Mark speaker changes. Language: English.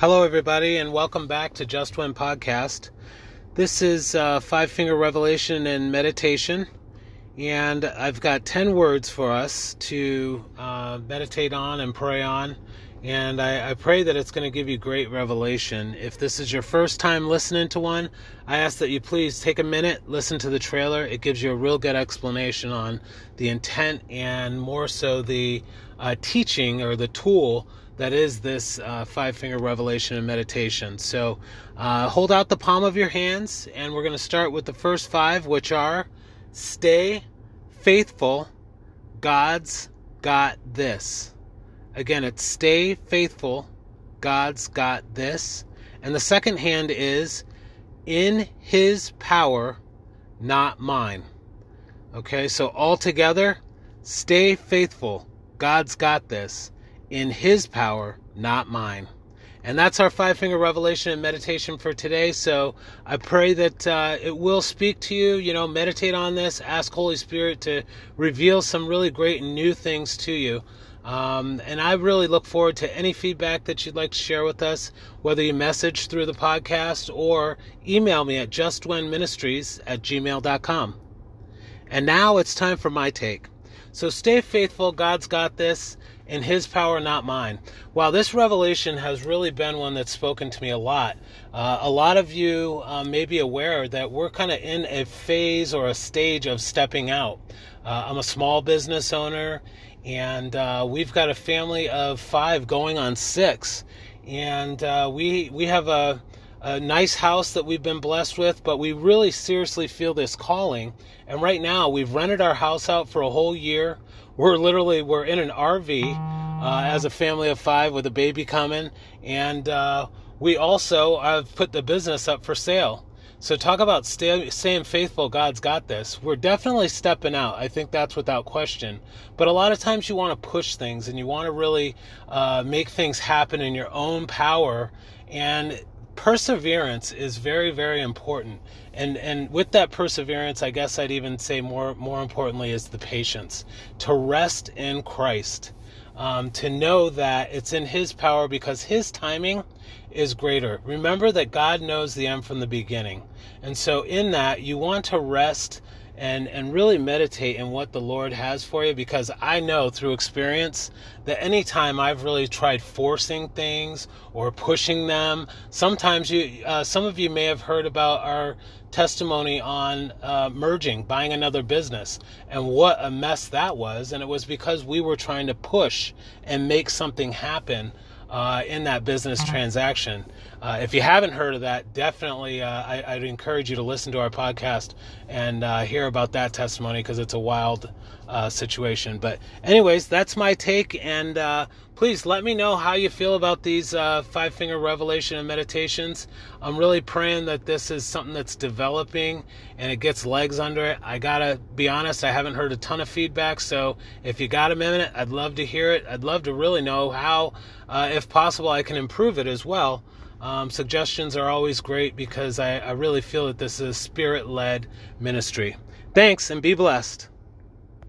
Speaker 1: Hello, everybody, and welcome back to Just Wen Podcast. This is uh, Five Finger Revelation and Meditation, and I've got 10 words for us to uh, meditate on and pray on. And I, I pray that it's going to give you great revelation. If this is your first time listening to one, I ask that you please take a minute, listen to the trailer. It gives you a real good explanation on the intent and more so the uh, teaching or the tool that is this uh, five finger revelation and meditation. So uh, hold out the palm of your hands, and we're going to start with the first five, which are stay faithful, God's got this. Again, it's stay faithful, God's got this. And the second hand is in his power, not mine. Okay, so all together, stay faithful, God's got this in His power, not mine. And that's our five finger revelation and meditation for today. So I pray that uh, it will speak to you. You know, meditate on this. Ask Holy Spirit to reveal some really great new things to you. Um, and I really look forward to any feedback that you'd like to share with us, whether you message through the podcast or email me at justwenministries at gmail.com. And now it's time for my take. So stay faithful. God's got this in His power, not mine. While this revelation has really been one that's spoken to me a lot, uh, a lot of you uh, may be aware that we're kind of in a phase or a stage of stepping out. Uh, I'm a small business owner, and uh, we've got a family of five going on six, and uh, we we have a a nice house that we've been blessed with, but we really seriously feel this calling. And right now, we've rented our house out for a whole year. We're literally we're in an RV uh, as a family of five with a baby coming, and uh, we also have put the business up for sale. So talk about stay, staying faithful. God's got this. We're definitely stepping out. I think that's without question. But a lot of times you want to push things and you want to really uh, make things happen in your own power. And perseverance is very very important. And and with that perseverance i guess i'd even say more more importantly is the patience. To rest in christ. Um, to know that it's in his power because his timing is greater. Remember that god knows the end from the beginning. And so in that you want to rest and and really meditate in what the Lord has for you because I know through experience that anytime I've really tried forcing things or pushing them, sometimes you uh, some of you may have heard about our testimony on uh, merging, buying another business, and what a mess that was, and it was because we were trying to push and make something happen uh, in that business mm-hmm. transaction. Uh, if you haven't heard of that, definitely uh, I, would encourage you to listen to our podcast and uh, hear about that testimony because it's a wild uh, situation. But, anyways, that's my take. And uh, please let me know how you feel about these five finger revelation and meditations. I'm really praying that this is something that's developing and it gets legs under it. I gotta be honest, I haven't heard a ton of feedback. So, if you got a minute, I'd love to hear it. I'd love to really know how, if possible, I can improve it as well. Um, suggestions are always great because I, I really feel that this is a spirit led ministry. Thanks and be blessed.